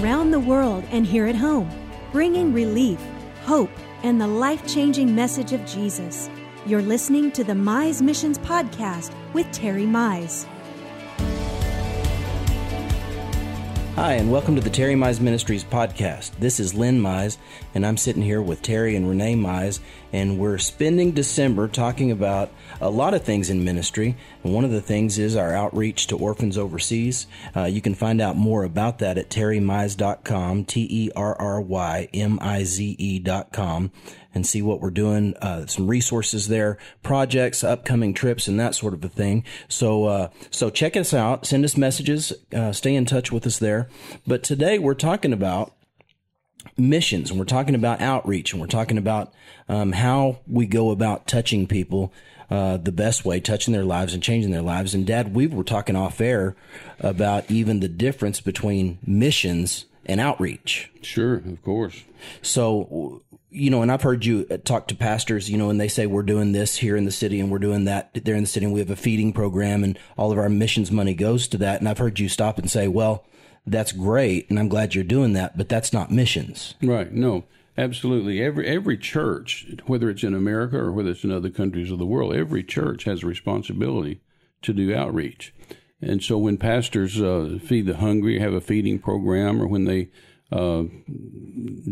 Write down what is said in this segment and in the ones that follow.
around the world and here at home, bringing relief, hope, and the life changing message of Jesus. You're listening to the Mize Missions Podcast with Terry Mize. Hi, and welcome to the Terry Mize Ministries podcast. This is Lynn Mize, and I'm sitting here with Terry and Renee Mize, and we're spending December talking about a lot of things in ministry. And one of the things is our outreach to orphans overseas. Uh, you can find out more about that at terrymize.com, T E R R Y M I Z E.com and see what we're doing. Uh, some resources there, projects, upcoming trips, and that sort of a thing. So, uh, so check us out. Send us messages. Uh, stay in touch with us there. But today we're talking about missions, and we're talking about outreach, and we're talking about um, how we go about touching people. Uh, the best way, touching their lives and changing their lives. And Dad, we were talking off air about even the difference between missions and outreach. Sure, of course. So you know, and I've heard you uh, talk to pastors, you know, and they say we're doing this here in the city and we're doing that there in the city and we have a feeding program and all of our missions money goes to that. And I've heard you stop and say, well, that's great and I'm glad you're doing that, but that's not missions. Right. No, absolutely. Every, every church, whether it's in America or whether it's in other countries of the world, every church has a responsibility to do outreach. And so when pastors uh, feed the hungry, have a feeding program, or when they uh,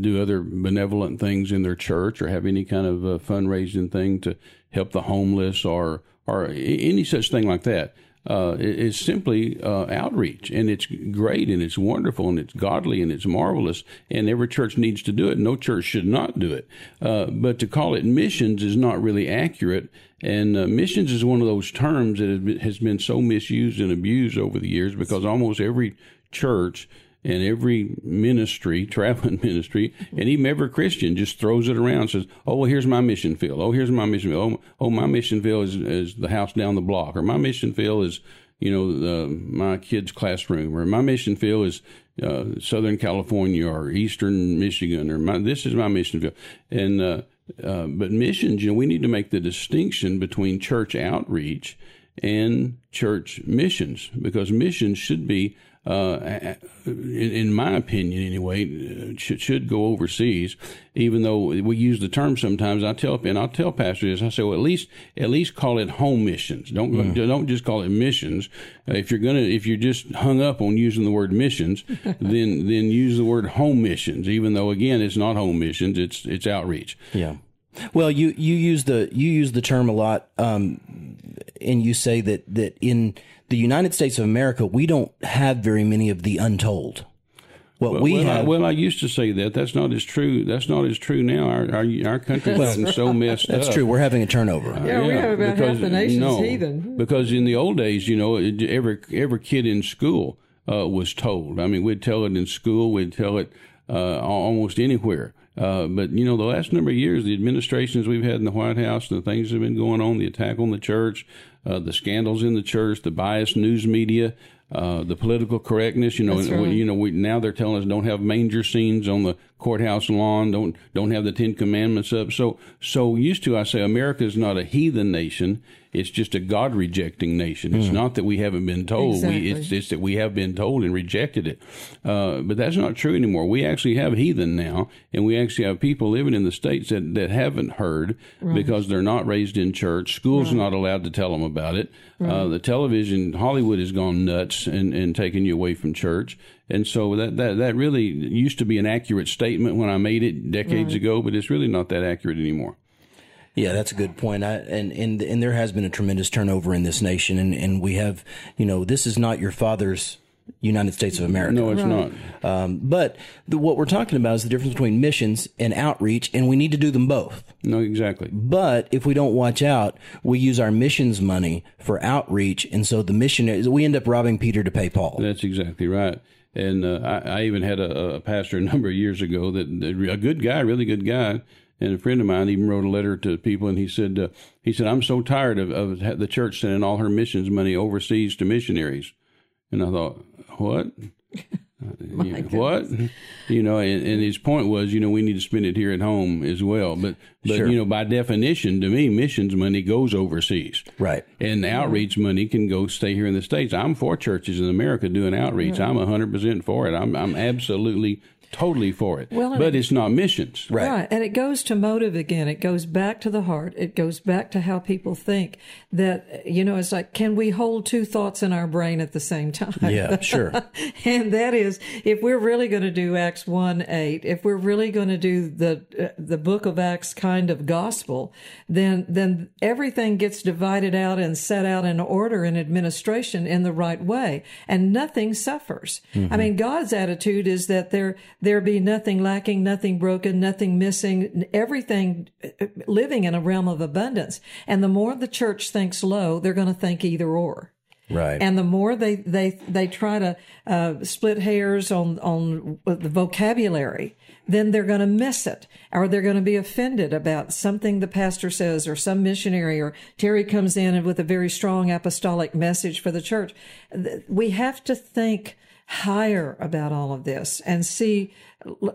do other benevolent things in their church or have any kind of uh, fundraising thing to help the homeless or or any such thing like that. Uh, it's simply uh, outreach, and it's great, and it's wonderful, and it's godly, and it's marvelous, and every church needs to do it. No church should not do it. Uh, but to call it missions is not really accurate, and uh, missions is one of those terms that has been so misused and abused over the years because almost every church and every ministry, traveling ministry, and even every Christian just throws it around and says, Oh, well, here's my mission field. Oh, here's my mission field. Oh, oh my mission field is, is the house down the block. Or my mission field is, you know, the, my kid's classroom. Or my mission field is uh, Southern California or Eastern Michigan. Or my, this is my mission field. And, uh, uh, but missions, you know, we need to make the distinction between church outreach and church missions because missions should be uh, in, in, my opinion, anyway, should, should go overseas. Even though we use the term sometimes, I tell and I'll tell pastors, I say, well, at least at least call it home missions. Don't mm. don't just call it missions. Uh, if you're gonna if you're just hung up on using the word missions, then then use the word home missions. Even though again, it's not home missions, it's it's outreach. Yeah. Well, you you use the you use the term a lot, um, and you say that that in the United States of America, we don't have very many of the untold. What well, we well, have. I, well, I used to say that. That's not as true. That's not as true now. Our our, our country's gotten so messed that's up. That's true. We're having a turnover. Uh, yeah, we have about because, half the nation's no, heathen. Because in the old days, you know, every every kid in school uh, was told. I mean, we'd tell it in school. We'd tell it uh, almost anywhere. Uh, but you know, the last number of years, the administrations we've had in the White House, and the things that have been going on, the attack on the church, uh, the scandals in the church, the biased news media, uh, the political correctness. You know, right. you know, we, now they're telling us don't have manger scenes on the courthouse lawn, don't don't have the Ten Commandments up. So so used to, I say America is not a heathen nation. It's just a God rejecting nation. It's mm. not that we haven't been told. Exactly. We, it's, it's that we have been told and rejected it. Uh, but that's not true anymore. We actually have heathen now, and we actually have people living in the states that, that haven't heard right. because they're not raised in church. School's right. not allowed to tell them about it. Uh, right. Uh, the television, Hollywood has gone nuts and, and taken you away from church. And so that, that, that really used to be an accurate statement when I made it decades ago, but it's really not that accurate anymore. Yeah, that's a good point. I, and, and, and there has been a tremendous turnover in this nation. And, and we have, you know, this is not your father's United States of America. No, it's right. not. Um, but the, what we're talking about is the difference between missions and outreach, and we need to do them both. No, exactly. But if we don't watch out, we use our missions money for outreach, and so the missionaries we end up robbing Peter to pay Paul. That's exactly right. And uh, I, I, even had a, a, pastor a number of years ago that a good guy, really good guy, and a friend of mine even wrote a letter to people, and he said, uh, he said, I'm so tired of, of the church sending all her missions money overseas to missionaries. And I thought, what? You what? You know and, and, his point was you know we need to spend it here at home as well. But but sure. you know by definition to me missions money goes overseas. Right. And outreach money can go stay here in the states. I'm for churches in america doing outreach. I'm 100% for it. I'm, I'm absolutely totally for it. Well, but it, it's not missions. Right. right. And it goes to motive again. It goes back to the heart. It goes back to how people think that, you know, it's like, can we hold two thoughts in our brain at the same time? Yeah, sure. and that is, if we're really going to do Acts 1 8, if we're really going to do the, uh, the book of Acts kind of gospel, then, then everything gets divided out and set out in order and administration in the right way. And nothing suffers. Mm-hmm. I mean, God's attitude is that there, there be nothing lacking, nothing broken, nothing missing, everything living in a realm of abundance. And the more the church thinks low, they're going to think either or. Right. And the more they, they, they try to uh, split hairs on, on the vocabulary, then they're going to miss it or they're going to be offended about something the pastor says or some missionary or Terry comes in with a very strong apostolic message for the church. We have to think higher about all of this and see,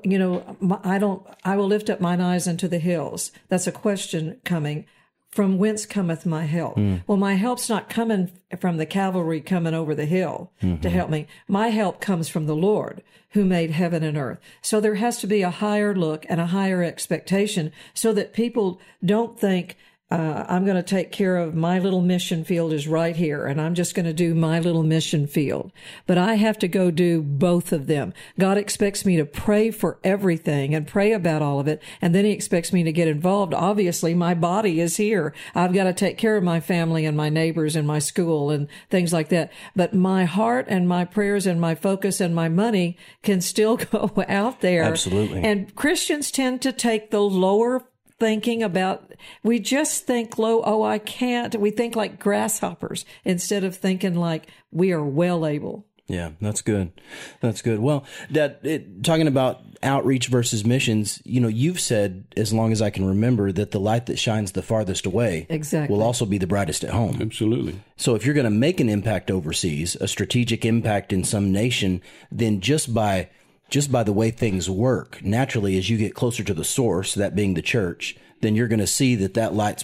you know, I don't, I will lift up mine eyes into the hills. That's a question coming. From whence cometh my help? Mm. Well, my help's not coming from the cavalry coming over the hill mm-hmm. to help me. My help comes from the Lord who made heaven and earth. So there has to be a higher look and a higher expectation so that people don't think, uh, I'm going to take care of my little mission field is right here, and I'm just going to do my little mission field. But I have to go do both of them. God expects me to pray for everything and pray about all of it, and then He expects me to get involved. Obviously, my body is here. I've got to take care of my family and my neighbors and my school and things like that. But my heart and my prayers and my focus and my money can still go out there. Absolutely. And Christians tend to take the lower thinking about, we just think low, oh, I can't. We think like grasshoppers instead of thinking like we are well able. Yeah, that's good. That's good. Well, that it, talking about outreach versus missions, you know, you've said as long as I can remember that the light that shines the farthest away exactly. will also be the brightest at home. Absolutely. So if you're going to make an impact overseas, a strategic impact in some nation, then just by just by the way things work, naturally, as you get closer to the source, that being the church, then you're going to see that that light's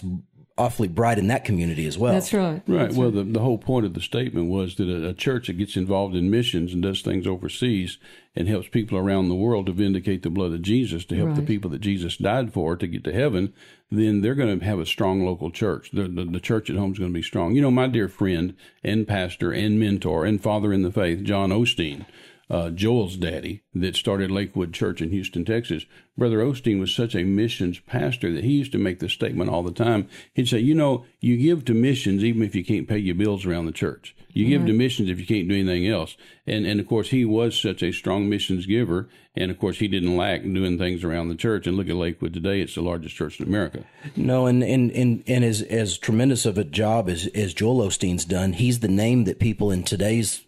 awfully bright in that community as well. That's right. Right. That's well, right. The, the whole point of the statement was that a, a, church that gets involved in missions and does things overseas and helps people around the world to vindicate the blood of Jesus, to help right. the people that Jesus died for to get to heaven, then they're going to have a strong local church. The, the, the church at home is going to be strong. You know, my dear friend and pastor and mentor and father in the faith, John Osteen, uh, Joel's daddy that started Lakewood Church in Houston, Texas. Brother Osteen was such a missions pastor that he used to make this statement all the time. He'd say, You know, you give to missions even if you can't pay your bills around the church. You give to missions if you can't do anything else. And, and of course, he was such a strong missions giver. And of course, he didn't lack doing things around the church. And look at Lakewood today; it's the largest church in America. No, and and and, and as as tremendous of a job as as Joel Osteen's done, he's the name that people in today's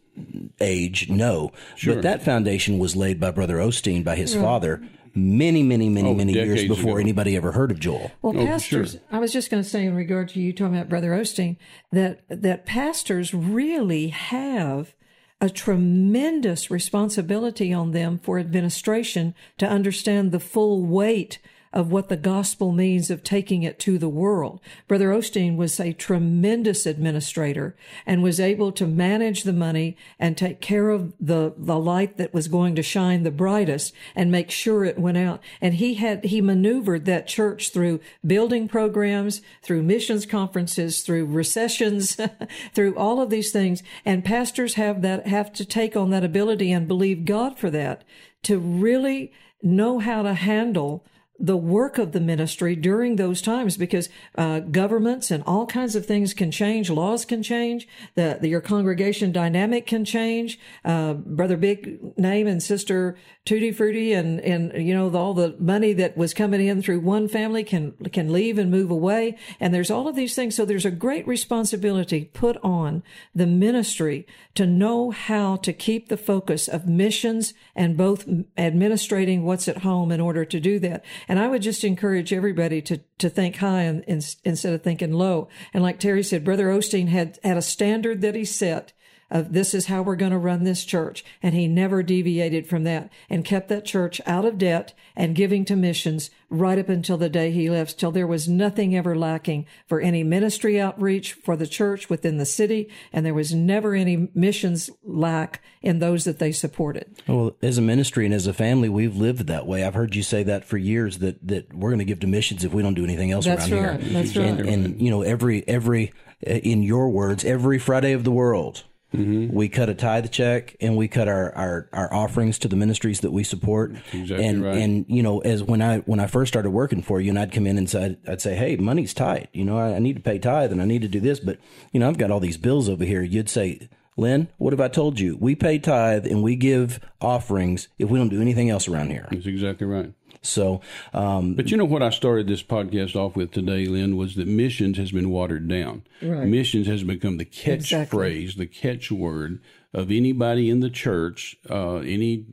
age no. Sure. But that foundation was laid by Brother Osteen, by his father, many, many, many, oh, many years before ago. anybody ever heard of Joel. Well, oh, pastors, sure. I was just going to say in regard to you talking about Brother Osteen, that, that pastors really have a tremendous responsibility on them for administration to understand the full weight of what the gospel means of taking it to the world. Brother Osteen was a tremendous administrator and was able to manage the money and take care of the, the light that was going to shine the brightest and make sure it went out. And he had, he maneuvered that church through building programs, through missions conferences, through recessions, through all of these things. And pastors have that, have to take on that ability and believe God for that to really know how to handle the work of the ministry during those times because uh, governments and all kinds of things can change, laws can change, the, the your congregation dynamic can change. Uh, Brother Big Name and Sister Tutti Frutti and and you know the, all the money that was coming in through one family can can leave and move away, and there's all of these things. So there's a great responsibility put on the ministry to know how to keep the focus of missions and both administrating what's at home in order to do that. And I would just encourage everybody to, to think high and, and, instead of thinking low. And like Terry said, Brother Osteen had, had a standard that he set of this is how we're going to run this church. And he never deviated from that and kept that church out of debt and giving to missions right up until the day he left, till there was nothing ever lacking for any ministry outreach for the church within the city. And there was never any missions lack in those that they supported. Well, as a ministry and as a family, we've lived that way. I've heard you say that for years that, that we're going to give to missions if we don't do anything else That's around right. here. That's and, right. And, you know, every, every, uh, in your words, every Friday of the world, Mm-hmm. we cut a tithe check and we cut our, our, our offerings to the ministries that we support. exactly and, right. and, you know, as when I, when I first started working for you and I'd come in and say, I'd say, Hey, money's tight. You know, I, I need to pay tithe and I need to do this, but you know, I've got all these bills over here. You'd say, Lynn, what have I told you? We pay tithe and we give offerings if we don't do anything else around here. That's exactly right. So, um, But you know what I started this podcast off with today, Lynn, was that missions has been watered down. Right. Missions has become the Exactly. catchphrase, the catchword of anybody in the church, uh, any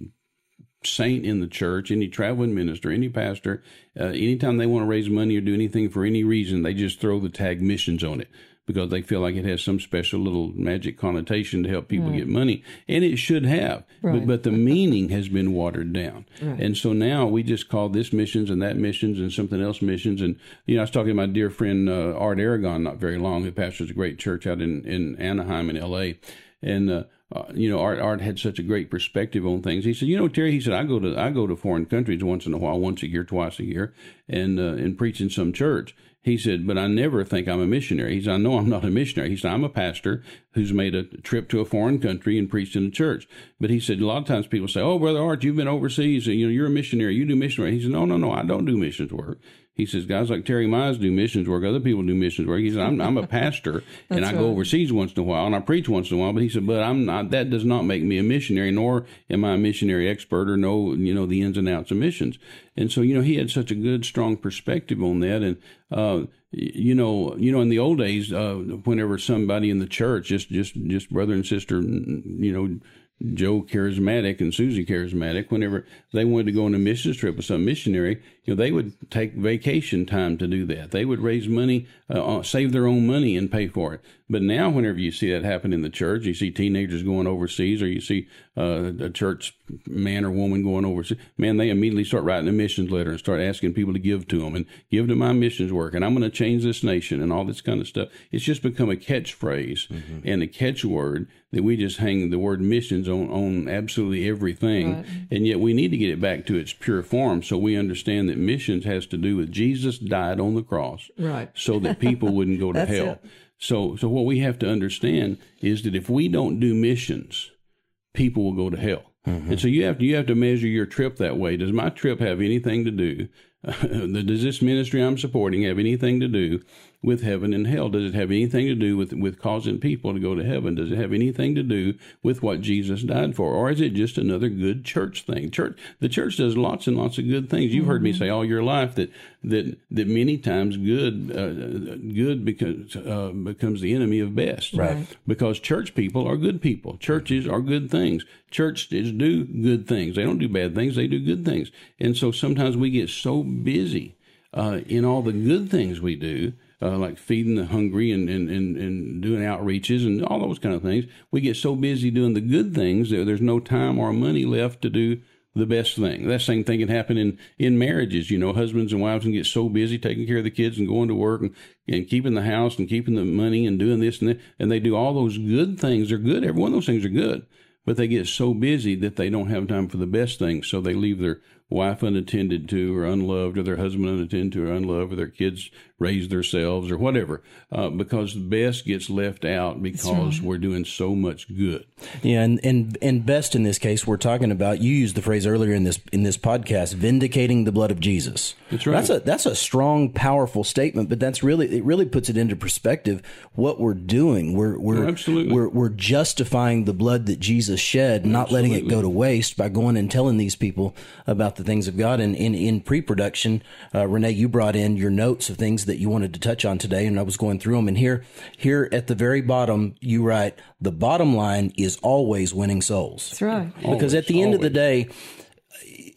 saint in the church, any traveling minister, any pastor. Uh, anytime they want to raise money or do anything for any reason, they just throw the tag missions on it because they feel like it has some special little magic connotation to help people get money, and it should have. But, Right. but the meaning has been watered down, and so now we just call this missions and that missions and something else missions. And you know, I was talking to my dear friend uh, Art Aragon not very long, who pastors a great church out in in Anaheim in L.A. And uh, uh, you know, Art Art had such a great perspective on things. He said, you know, Terry, he said, I go to I go to foreign countries once in a while, once a year, twice a year, and uh, and preach in some church. He said, but I never think I'm a missionary. He said, I know I'm not a missionary. He said, I'm a pastor who's made a trip to a foreign country and preached in a church. But he said, a lot of times people say, oh, Brother Art, you've been overseas. And you know, you're a missionary. You do missionary. He said, no, no, no, I don't do missions work. He says, guys like Terry Mize do missions work. Other people do missions work. He said, I'm, I'm a pastor and I That's go overseas once in a while and I preach once in a while. But he said, but I'm not, that does not make me a missionary, nor am I a missionary expert or know, you know, the ins and outs of missions. And so, you know, he had such a good, strong perspective on that. And, uh, you know, you know, in the old days, uh, whenever somebody in the church, just, just, just brother and sister, you know, Joe charismatic and Susie charismatic, whenever they wanted to go on a missions trip with some missionary, you know, they would take vacation time to do that. They would raise money, uh, save their own money and pay for it. But now, whenever you see that happen in the church, you see teenagers going overseas, or you see uh, a church man or woman going overseas, man, they immediately start writing a missions letter and start asking people to give to them and give to my missions work, and I'm going to change this nation and all this kind of stuff. It's just become a catchphrase and a catchword that we just hang the word missions on, on absolutely everything. Right. And yet we need to get it back to its pure form so we understand that missions has to do with Jesus died on the cross Right. so that people wouldn't go to hell. it. So so what we have to understand is that if we don't do missions, people will go to hell. Mm-hmm. And so you have to you have to measure your trip that way. Does my trip have anything to do? does this ministry I'm supporting have anything to do with heaven and hell? Does it have anything to do with with causing people to go to heaven? Does it have anything to do with what Jesus died for, or is it just another good church thing? Church, the church does lots and lots of good things. You've heard me say all your life that that that many times good uh, good becomes uh, becomes the enemy of best, Right. Because church people are good people. Churches are good things. Churches do good things. They don't do bad things. They do good things. And so sometimes we get so busy uh, in all the good things we do, uh, like feeding the hungry and, and, and, and doing outreaches and all those kind of things. We get so busy doing the good things that there's no time or money left to do the best thing. That same thing can happen in, in marriages. You know, husbands and wives can get so busy taking care of the kids and going to work and, and keeping the house and keeping the money and doing this and that. And they do all those good things. They're good. Every one of those things are good. But they get so busy that they don't have time for the best things. So they leave their wife unattended to or unloved or their husband unattended to or unloved or their kids raise themselves or whatever uh, because the best gets left out because we're doing so much good. Yeah, and, and and best in this case, we're talking about. You used the phrase earlier in this in this podcast, vindicating the blood of Jesus. That's right. That's a that's a strong, powerful statement, but that's really it. Really puts it into perspective what we're doing. We're we're Oh, absolutely. we're we're justifying the blood that Jesus shed, not letting it go to waste by going and telling these people about the things of God. And in in pre production, uh, Renee, you brought in your notes of things that you wanted to touch on today, and I was going through them. And here here at the very bottom, you write the bottom line is always winning souls. That's right. Because at the end of the day,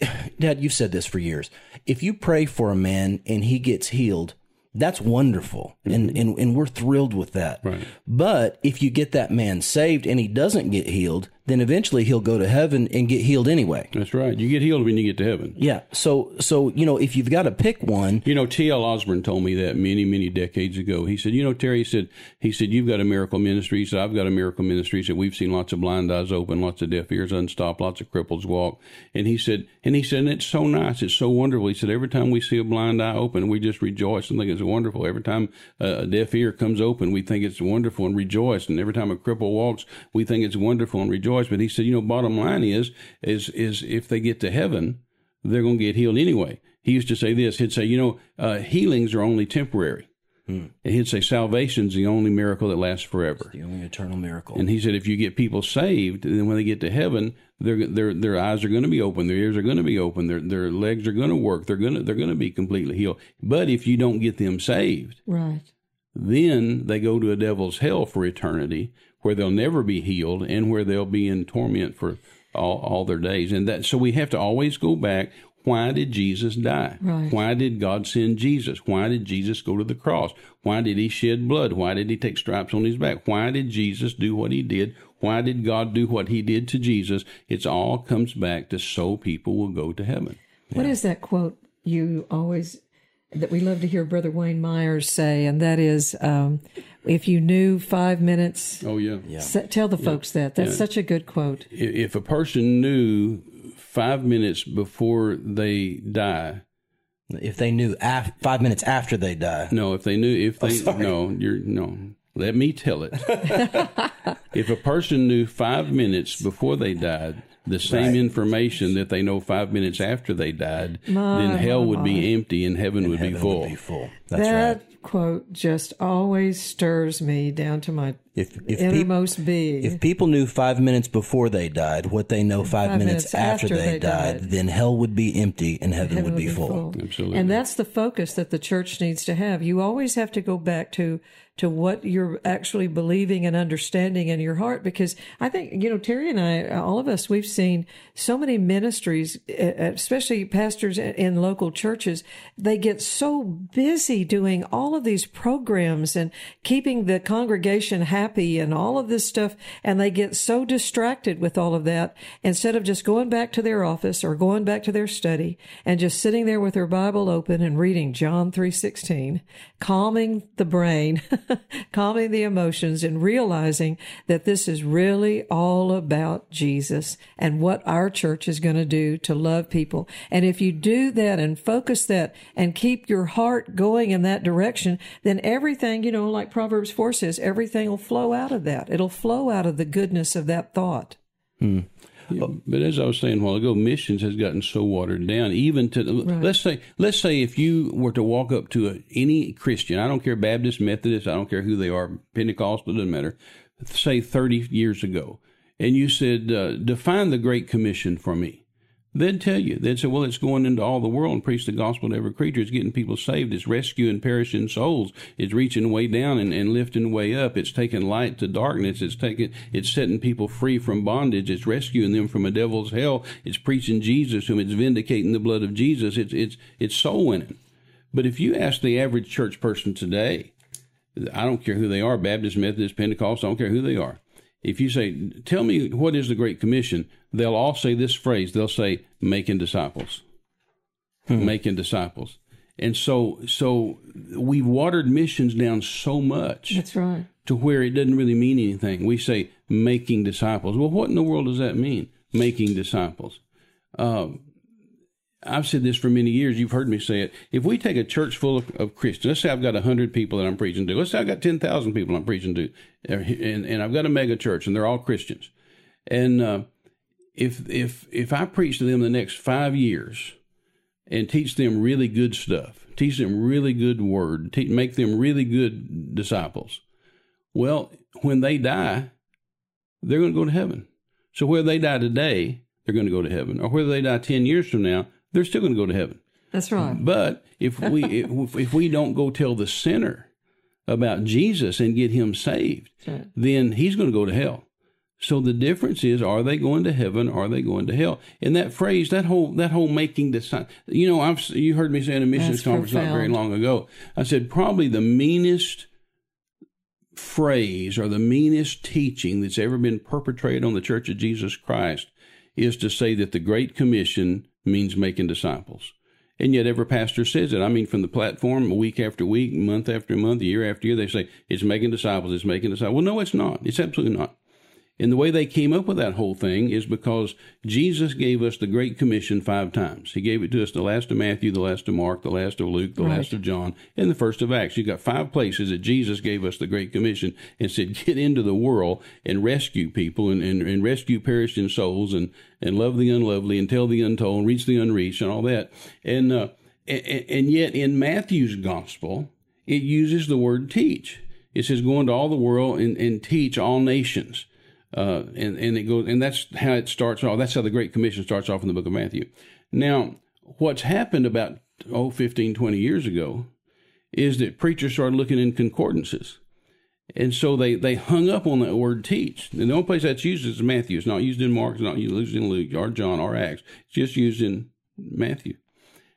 Dad, you've said this for years. If you pray for a man and he gets healed, That's wonderful. And, and, and we're thrilled with that. Right. But if you get that man saved and he doesn't get healed, then eventually he'll go to heaven and get healed anyway. That's right. You get healed when you get to heaven. Yeah. So, so, you know, if you've got to pick one, You know, T.L. Osborn told me that many, many decades ago. He said, "You know, Terry," he said, "He said you've got a miracle ministry. He said I've got a miracle ministry. He said we've seen lots of blind eyes open, lots of deaf ears unstopped, lots of cripples walk." And he said, and he said, and it's so nice, it's so wonderful. He said every time we see a blind eye open, we just rejoice and think it's wonderful. Every time a deaf ear comes open, we think it's wonderful and rejoice. And every time a cripple walks, we think it's wonderful and rejoice. But he said, you know, bottom line is, is, is if they get to heaven, they're going to get healed anyway. He used to say this. He'd say, you know, uh, healings are only temporary. And he'd say salvation's the only miracle that lasts forever. the only eternal miracle. And he said, if you get people saved, then when they get to heaven, their their their eyes are going to be open, their ears are going to be open, their their legs are going to work, they're going to they're going to be completely healed. But if you don't get them saved, Right. then they go to a devil's hell for eternity, where they'll never be healed and where they'll be in torment for all, all their days. And that so we have to always go back. Why did Jesus die? Right. Why did God send Jesus? Why did Jesus go to the cross? Why did he shed blood? Why did he take stripes on his back? Why did Jesus do what he did? Why did God do what he did to Jesus? It's all comes back to so people will go to heaven. What is that quote you always that we love to hear Brother Wayne Myers say, and that is, um, "If you knew five minutes." Oh yeah. S- tell the folks that. That's such a good quote. If a person knew five minutes before they die, if they knew af- five minutes after they die, No, if they knew, if oh, they no, you're no. Let me tell it. if a person knew five minutes before they died the same information that they know five minutes after they died, then hell would be empty and heaven would be heaven full. would be full. That's that right. quote just always stirs me down to my If if people innermost being. if people knew five minutes before they died what they know five, Five minutes, minutes after, after they, they died, died. then hell would be empty and heaven, Heaven would be, full. Absolutely. And that's the focus that the church needs to have. You always have to go back to to what you're actually believing and understanding in your heart because I think you know Terry and I all of us we've seen so many ministries especially pastors in local churches they get so busy doing all of these programs and keeping the congregation happy and all of this stuff and they get so distracted with all of that instead of just going back to their office or going back to their study and just sitting there with their bible open and reading john 3.16 calming the brain calming the emotions and realizing that this is really all about jesus and what our church is going to do to love people. And if you do that and focus that and keep your heart going in that direction then everything you know like proverbs 4 says everything will flow out of that. It'll flow out of the goodness of that thought hmm. Yeah, but as I was saying a while ago, missions has gotten so watered down. Even to let's say, let's say if you were to walk up to a, any Christian, I don't care Baptist, Methodist, I don't care who they are, Pentecostal, doesn't matter. Say thirty years ago, and you said, uh, "Define the Great Commission for me." They'd tell you. They'd say, "Well, it's going into all the world and preach the gospel to every creature. It's getting people saved. It's rescuing perishing souls. It's reaching way down and, and lifting way up. It's taking light to darkness. It's taking, it's setting people free from bondage. It's rescuing them from a devil's hell. It's preaching Jesus, whom it's vindicating the blood of Jesus. It's it's it's soul winning. But if you ask the average church person today, I don't care who they are, Baptist, Methodist, Pentecost, I don't care who they are. If you say, tell me what is the Great Commission, they'll all say this phrase. They'll say, making disciples. Making disciples. And so, so we've watered missions down so much that's right to where it doesn't really mean anything. We say making disciples. Well, what in the world does that mean? Making disciples. Um, I've said this for many years. You've heard me say it. If we take a church full of, of Christians, let's say I've got 100 people that I'm preaching to. Let's say I've got 10,000 people I'm preaching to. And, and I've got a mega church and they're all Christians. And uh, if, if, if I preach to them the next five years and teach them really good stuff, teach them really good word, make them really good disciples, well, when they die, they're going to go to heaven. So whether they die today, they're going to go to heaven, or whether they die ten years from now, they're still going to go to heaven. that's right But if we if, if we don't go tell the sinner about Jesus and get him saved, right. then he's going to go to hell. So the difference is, are they going to heaven? Or are they going to hell? And that phrase, that whole that whole making disciples. You know, I've you heard me say in a missions That's conference not very long ago. I said probably the meanest phrase or the meanest teaching that's ever been perpetrated on the Church of Jesus Christ is to say that the Great Commission means making disciples. And yet every pastor says it. I mean, from the platform, week after week, month after month, year after year, they say it's making disciples, it's making disciples. Well, no, it's not. It's absolutely not. And the way they came up with that whole thing is because Jesus gave us the Great Commission five times. He gave it to us the last of Matthew, the last of Mark, the last of Luke, the Right. last of John, and the first of Acts. You got five places that Jesus gave us the Great Commission and said, get into the world and rescue people and, and, and rescue perishing souls and, and love the unlovely and tell the untold and reach the unreached and all that. And, uh, and, and yet in Matthew's gospel, it uses the word teach. It says, go into all the world and, and teach all nations. Uh, and, and it goes, and that's how it starts off. That's how the Great Commission starts off in the book of Matthew. Now, what's happened about, oh, 15, 20 years ago is that preachers started looking in concordances. And so they, they hung up on that word teach. And the only place that's used is Matthew. It's not used in Mark, it's not used in Luke or John or Acts. It's just used in Matthew.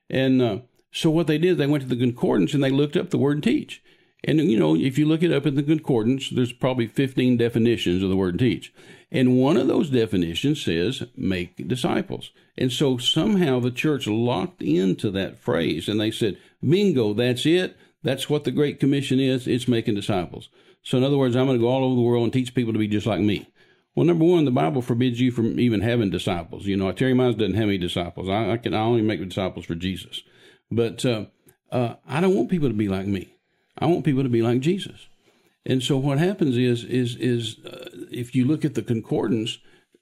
And uh, so what they did, they went to the concordance and they looked up the word teach. And, you know, if you look it up in the concordance, there's probably 15 definitions of the word teach. And one of those definitions says, make disciples. And so somehow the church locked into that phrase and they said, bingo, that's it. That's what the Great Commission is. It's making disciples. So in other words, I'm going to go all over the world and teach people to be just like me. Well, number one, the Bible forbids you from even having disciples. You know, Terry Mize doesn't have any disciples. I, I can I only make disciples for Jesus. But uh, uh, I don't want people to be like me. I want people to be like Jesus. And so what happens is is is uh, if you look at the concordance,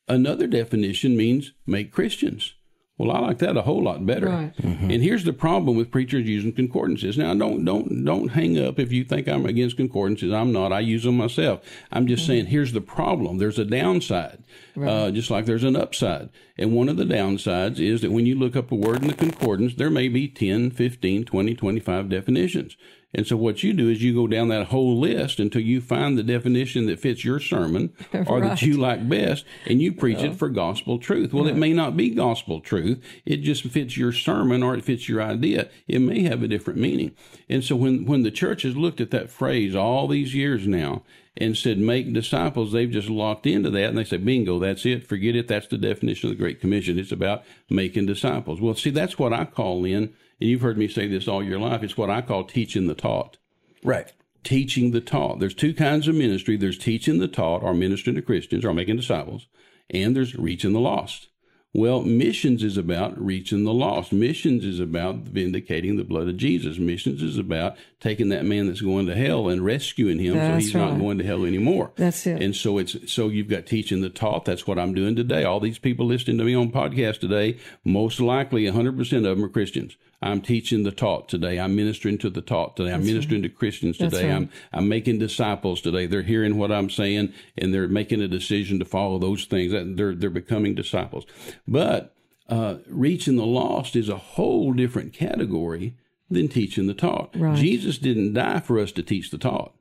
another definition means make Christians. Well, I like that a whole lot better. Right. And here's the problem with preachers using concordances. Now, don't don't don't hang up if you think I'm against concordances. I'm not. I use them myself. I'm just saying here's the problem. There's a downside, uh, just like there's an upside. And one of the downsides is that when you look up a word in the concordance, there may be 10, 15, 20, 25 definitions. And so what you do is you go down that whole list until you find the definition that fits your sermon or that you like best, and you preach it for gospel truth. Well, it may not be gospel truth. It just fits your sermon or it fits your idea. It may have a different meaning. And so when, when the church has looked at that phrase all these years now and said, make disciples, they've just locked into that and they say, bingo, that's it. Forget it. That's the definition of the Great Commission. It's about making disciples. Well, see, that's what I call in, and you've heard me say this all your life. It's what I call teaching the taught Right. teaching the taught. There's two kinds of ministry. There's teaching the taught or ministering to Christians or making disciples, and there's reaching the lost. Well, missions is about reaching the lost. Missions is about vindicating the blood of Jesus. Missions is about taking that man that's going to hell and rescuing him so That's he's not going to hell anymore. That's it. And so it's so you've got teaching the taught. That's what I'm doing today. All these people listening to me on podcast today, most likely 100% of them are Christians. I'm teaching the taught today. I'm ministering to the taught today. I'm ministering to Christians today. right. I'm I'm making disciples today. They're hearing what I'm saying and they're making a decision to follow those things. They're they're becoming disciples. But uh, reaching the lost is a whole different category than teaching the taught. Right. Jesus didn't die for us to teach the taught.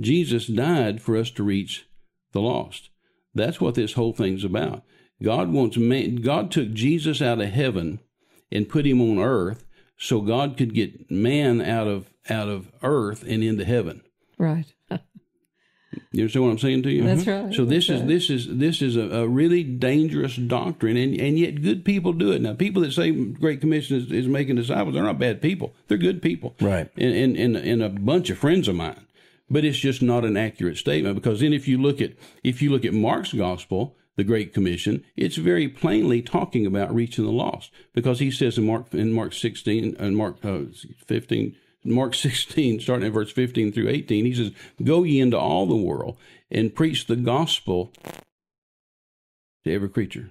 Jesus died for us to reach the lost. That's what this whole thing's about. God wants man, God took Jesus out of heaven and put him on earth so God could get man out of out of earth and into heaven. Right. You understand what I'm saying to you? That's mm-hmm. right. So this That's is right. this is this is a, a really dangerous doctrine, and and yet good people do it. Now, people that say Great Commission is, is making disciples, they're not bad people. They're good people, Right. And and and, and a bunch of friends of mine. But it's just not an accurate statement because then if you look at if you look at Mark's gospel, the Great Commission, it's very plainly talking about reaching the lost because he says in Mark in Mark 16 and Mark uh, 15 Mark 16 starting at verse 15 through 18 he says go ye into all the world and preach the gospel to every creature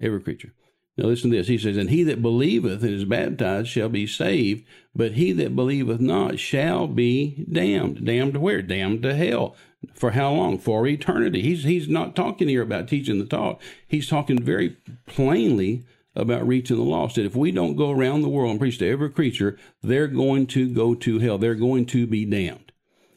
every creature. Now listen to this. He says and he that believeth and is baptized shall be saved but he that believeth not shall be damned. Damned where? Damned to hell for how long for eternity he's he's not talking here about teaching the taught he's talking very plainly about reaching the lost that if we don't go around the world and preach to every creature they're going to go to hell they're going to be damned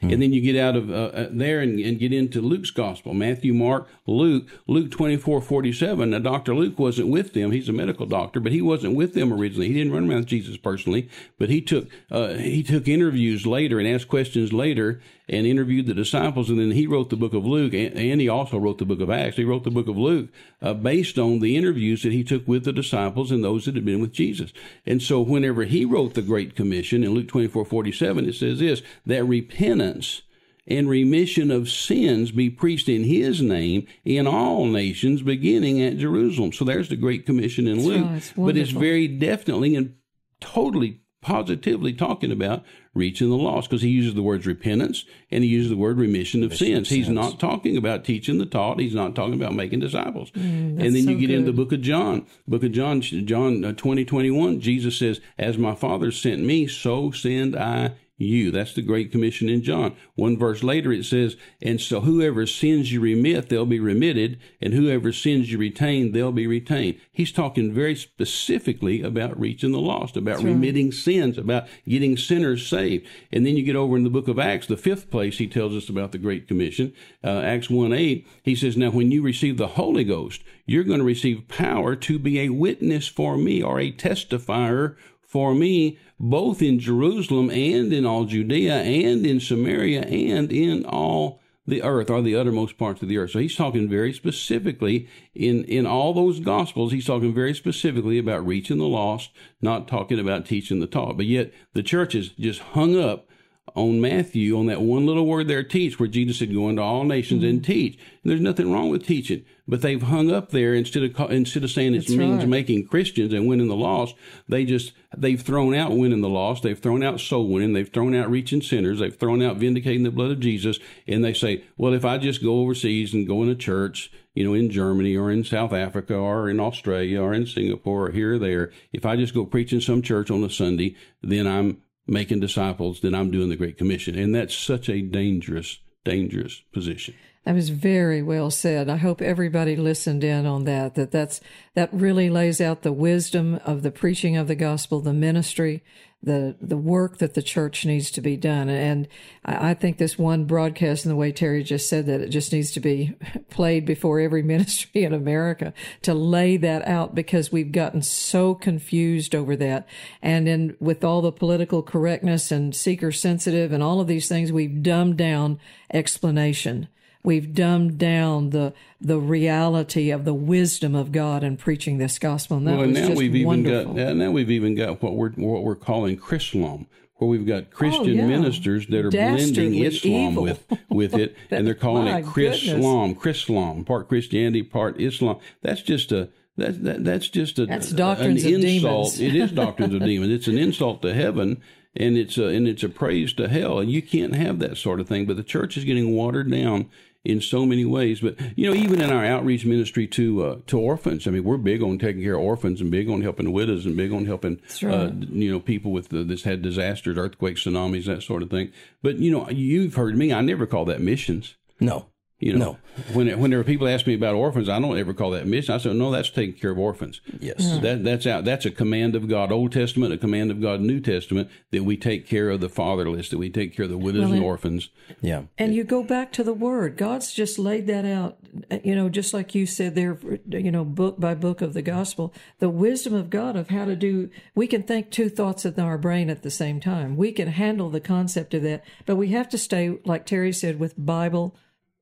And then you get out of uh, uh, there and, and, get into Luke's gospel Matthew, Mark, Luke, Luke 24 47. Now, Dr. Luke wasn't with them. He's a medical doctor, but he wasn't with them originally. He didn't run around with Jesus personally, but he took, uh, he took interviews later and asked questions later and interviewed the disciples. And then he wrote the book of Luke, and, and he also wrote the book of Acts. He wrote the book of Luke uh, based on the interviews that he took with the disciples and those that had been with Jesus. And so, whenever he wrote the Great Commission in Luke 24 47, it says this that repentance and remission of sins be preached in his name in all nations, beginning at Jerusalem. So there's the Great Commission in Luke. Oh, but it's very definitely and totally positively talking about reaching the lost because he uses the words repentance and he uses the word remission of remission sins. Of He's sins. not talking about teaching the taught. He's not talking about making disciples. Mm, and then so you get good. into the book of John. Book of John, John uh, 20, 21, Jesus says, As my Father sent me, so send I you. That's the Great Commission in John. One verse later it says, And so whoever sins you remit, they'll be remitted, and whoever sins you retain, they'll be retained. He's talking very specifically about reaching the lost, about remitting sins, about getting sinners saved. And then you get over in the book of Acts, the fifth place he tells us about the Great Commission, uh, Acts 1 8, he says, Now when you receive the Holy Ghost, you're going to receive power to be a witness for me or a testifier for me both in Jerusalem and in all Judea and in Samaria and in all the earth or the uttermost parts of the earth. So he's talking very specifically in, in all those gospels, he's talking very specifically about reaching the lost, not talking about teaching the taught. But yet the church is just hung up on Matthew on that one little word there, teach, where Jesus said, go into all nations mm-hmm. and teach. And there's nothing wrong with teaching, but they've hung up there instead of instead of saying it means right. making Christians and winning the lost. They just they've thrown out winning the lost. They've thrown out soul winning. They've thrown out reaching sinners. They've thrown out vindicating the blood of Jesus. And they say, well, if I just go overseas and go in a church, you know, in Germany or in South Africa or in Australia or in Singapore or here or there, if I just go preach in some church on a Sunday, then I'm making disciples, then I'm doing the Great Commission. And that's such a dangerous, dangerous position. That was very well said. I hope everybody listened in on that, that that's, that really lays out the wisdom of the preaching of the gospel, the ministry, the, the work that the church needs to be done. And I, I think this one broadcast and the way Terry just said that it just needs to be played before every ministry in America to lay that out because we've gotten so confused over that. And then with all the political correctness and seeker sensitive and all of these things, we've dumbed down explanation we've dumbed down the the reality of the wisdom of God in preaching this gospel. And that well, and now we've wonderful. even got now we've even got what we're what we're calling Chrislam, where we've got oh, Christian oh, yeah. ministers that are Dastardly blending Islam evil. with with it, and they're calling it Chrislam, Chrislam, part Christianity, part Islam. That's just a that, that that's just a that's doctrines an of insult. demons. it is doctrines of demons. It's an insult to heaven, and it's a and it's a praise to hell. And you can't have that sort of thing. But the church is getting watered down in so many ways. But you know, even in our outreach ministry to uh, to orphans, I mean, we're big on taking care of orphans and big on helping widows and big on helping uh, right. uh, you know people with the, this had disasters, earthquakes, tsunamis, that sort of thing. But you know, you've heard me; I never call that missions. No. You know, no. when whenever people ask me about orphans, I don't ever call that mission. I say, no, that's taking care of orphans. Yes, mm. that that's out. That's a command of God, Old Testament, a command of God, New Testament, that we take care of the fatherless, that we take care of the widows well, and, and orphans. Yeah, and you go back to the Word. God's just laid that out. You know, just like you said there. You know, book by book of the gospel, the wisdom of God of how to do. We can think two thoughts in our brain at the same time. We can handle the concept of that, but we have to stay, like Terry said, with Bible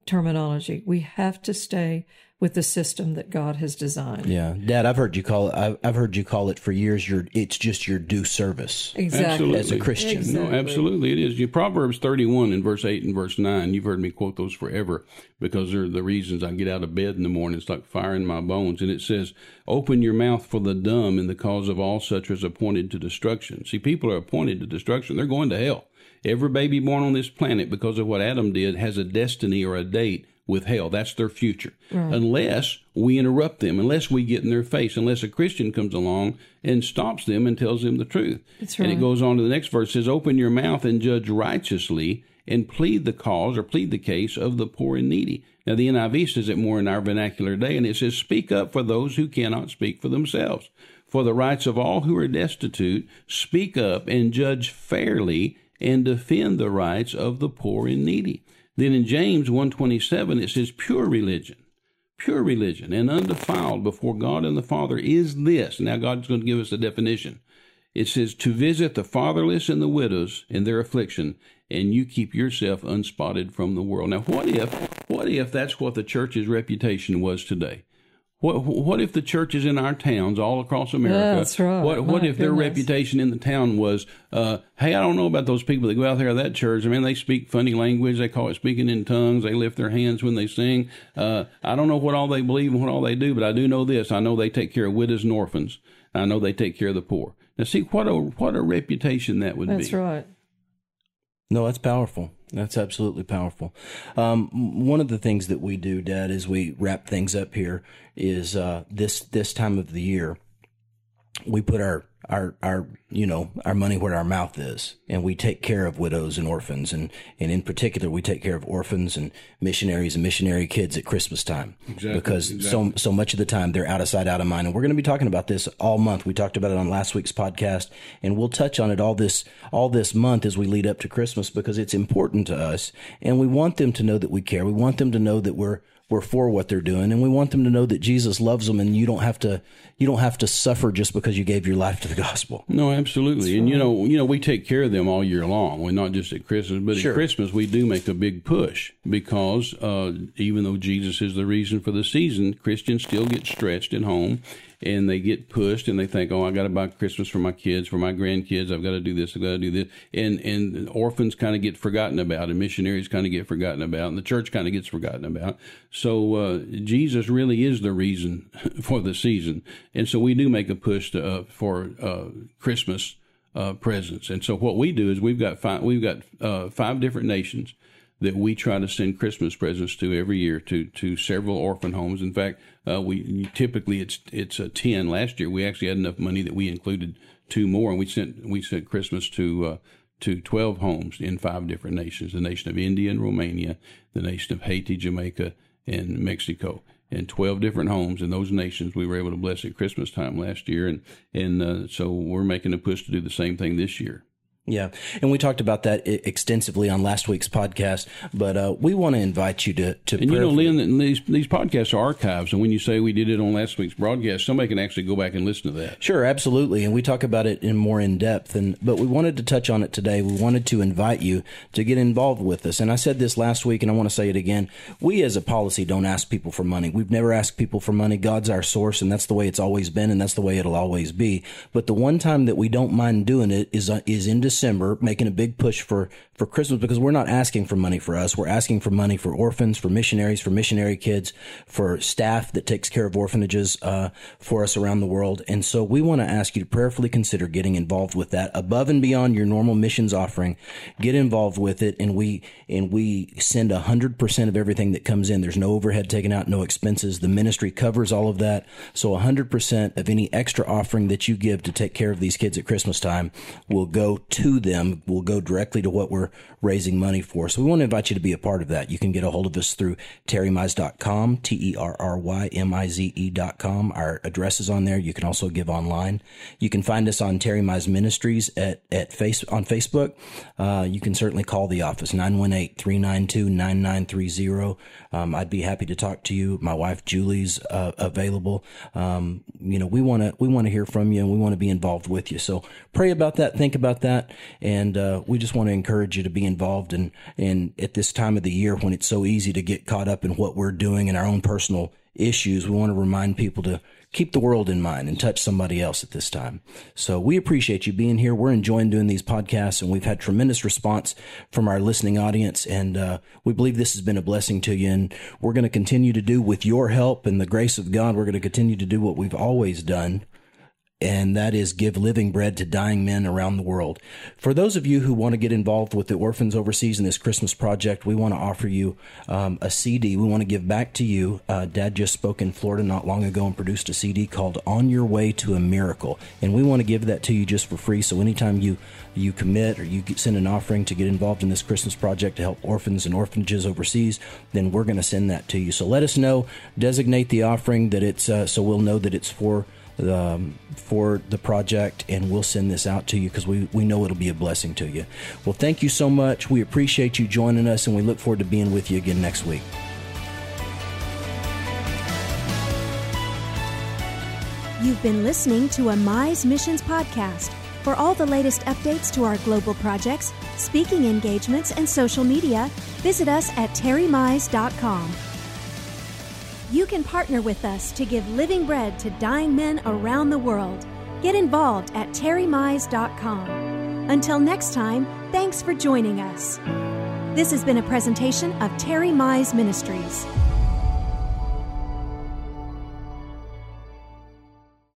terminology. We have to stay with the system that God has designed. Yeah, Dad, I've heard you call it. I've, heard you call it for years. Your it's just your due service. Exactly, absolutely. as a Christian. Exactly. No, absolutely, it is. You Proverbs thirty-one in verse eight and verse nine. You've heard me quote those forever because they're the reasons I get out of bed in the morning. It's like fire in my bones. And it says, "Open your mouth for the dumb, in the cause of all such as appointed to destruction." See, people are appointed to destruction. They're going to hell. Every baby born on this planet, because of what Adam did, has a destiny or a date with hell. That's their future. Right. Unless we interrupt them, unless we get in their face, unless a Christian comes along and stops them and tells them the truth. Right. And it goes on to the next verse says, Open your mouth and judge righteously and plead the cause or plead the case of the poor and needy. Now, the NIV says it more in our vernacular day, and it says, Speak up for those who cannot speak for themselves. For the rights of all who are destitute, speak up and judge fairly and defend the rights of the poor and needy. Then in James 127 it says pure religion pure religion and undefiled before God and the Father is this. Now, God's going to give us a definition. It says, to visit the fatherless and the widows in their affliction, and you keep yourself unspotted from the world. Now, what if, what if that's what the church's reputation was today? What what if the churches in our towns all across America? That's right. What what if their reputation in the town was, uh, hey, I don't know about those people that go out there to that church. I mean, they speak funny language. They call it speaking in tongues. They lift their hands when they sing. Uh, I don't know what all they believe and what all they do, but I do know this: I know they take care of widows and orphans. I know they take care of the poor. Now, see what a what a reputation that would That's be. That's right. No, that's powerful. That's absolutely powerful. Um, one of the things that we do, Dad, as we wrap things up here, is uh, this this time of the year, we put our our our you know our money where our mouth is, and we take care of widows and orphans, and and in particular, we take care of orphans and missionaries and missionary kids at Christmas time, because so so much of the time they're out of sight, out of mind, and we're going to be talking about this all month. We talked about it on last week's podcast, and we'll touch on it all this all this month as we lead up to Christmas because it's important to us, and we want them to know that we care. We want them to know that we're we're for what they're doing. And we want them to know that Jesus loves them and you don't have to you don't have to suffer just because you gave your life to the gospel. No, absolutely. And you know, you know, we take care of them all year long. We're not just at Christmas, but Sure. at Christmas we do make a big push because uh, even though Jesus is the reason for the season, Christians still get stretched at home and they get pushed and they think, "Oh, I got to buy Christmas for my kids, for my grandkids. I've got to do this. I've got to do this." And and orphans kind of get forgotten about, and missionaries kind of get forgotten about, and the church kind of gets forgotten about. So uh, Jesus really is the reason for the season, and so we do make a push to, uh, for uh, Christmas uh, presents. And so what we do is we've got five, we've got uh, five different nations that we try to send Christmas presents to every year to to several orphan homes. In fact, uh, we typically it's it's a ten. Last year we actually had enough money that we included two more, and we sent we sent Christmas to. Uh, to 12 homes in five different nations the nation of India and Romania, the nation of Haiti, Jamaica, and Mexico. And 12 different homes in those nations we were able to bless at Christmas time last year. And, and uh, so we're making a push to do the same thing this year. Yeah, and we talked about that extensively on last week's podcast. But uh, we want to invite you to to And you know, Lynn, these these podcasts are archives, and when you say we did it on last week's broadcast, somebody can actually go back and listen to that. Sure, absolutely, and we talk about it in more in depth. And but we wanted to touch on it today. We wanted to invite you to get involved with us. And I said this last week, and I want to say it again. We, as a policy, don't ask people for money. We've never asked people for money. God's our source, and that's the way it's always been, and that's the way it'll always be. But the one time that we don't mind doing it is uh, is in December, making a big push for for Christmas because we're not asking for money for us. We're asking for money for orphans, for missionaries, for missionary kids, for staff that takes care of orphanages uh, for us around the world. And so we want to ask you to prayerfully consider getting involved with that above and beyond your normal missions offering. Get involved with it, and we and we send hundred percent of everything that comes in. There's no overhead taken out, no expenses. The ministry covers all of that. So hundred percent of any extra offering that you give to take care of these kids at Christmas time will go to them. Will go directly to what we're raising money for. So we want to invite you to be a part of that. You can get a hold of us through terrymize.com, T E R R Y M I Z E.com. Our address is on there. You can also give online. You can find us on Terry Mize Ministries at, at face, on Facebook. Uh, you can certainly call the office, 918-392-9930. Um, I'd be happy to talk to you. My wife Julie's uh, available. Um, you know, we want to, we want to hear from you and we want to be involved with you. So pray about that, think about that. And, uh, we just want to encourage you to be involved and, and at this time of the year when it's so easy to get caught up in what we're doing and our own personal issues, we want to remind people to keep the world in mind and touch somebody else at this time. So we appreciate you being here. We're enjoying doing these podcasts and we've had tremendous response from our listening audience. And, uh, we believe this has been a blessing to you. And we're going to continue to do with your help and the grace of God. We're going to continue to do what we've always done and that is give living bread to dying men around the world. For those of you who want to get involved with the orphans overseas in this Christmas project, we want to offer you um, a CD. We want to give back to you. Uh, Dad just spoke in Florida not long ago and produced a CD called "On Your Way to a Miracle," and we want to give that to you just for free. So anytime you you commit or you send an offering to get involved in this Christmas project to help orphans and orphanages overseas, then we're going to send that to you. So let us know. Designate the offering that it's uh, so we'll know that it's for um, for the project, and we'll send this out to you because we, we know it'll be a blessing to you. Well, thank you so much. We appreciate you joining us, and we look forward to being with you again next week. You've been listening to a Mize Missions podcast. For all the latest updates to our global projects, speaking engagements, and social media, visit us at terrymize.com. You can partner with us to give living bread to dying men around the world. Get involved at terrymize.com. Until next time, thanks for joining us. This has been a presentation of Terry Mize Ministries.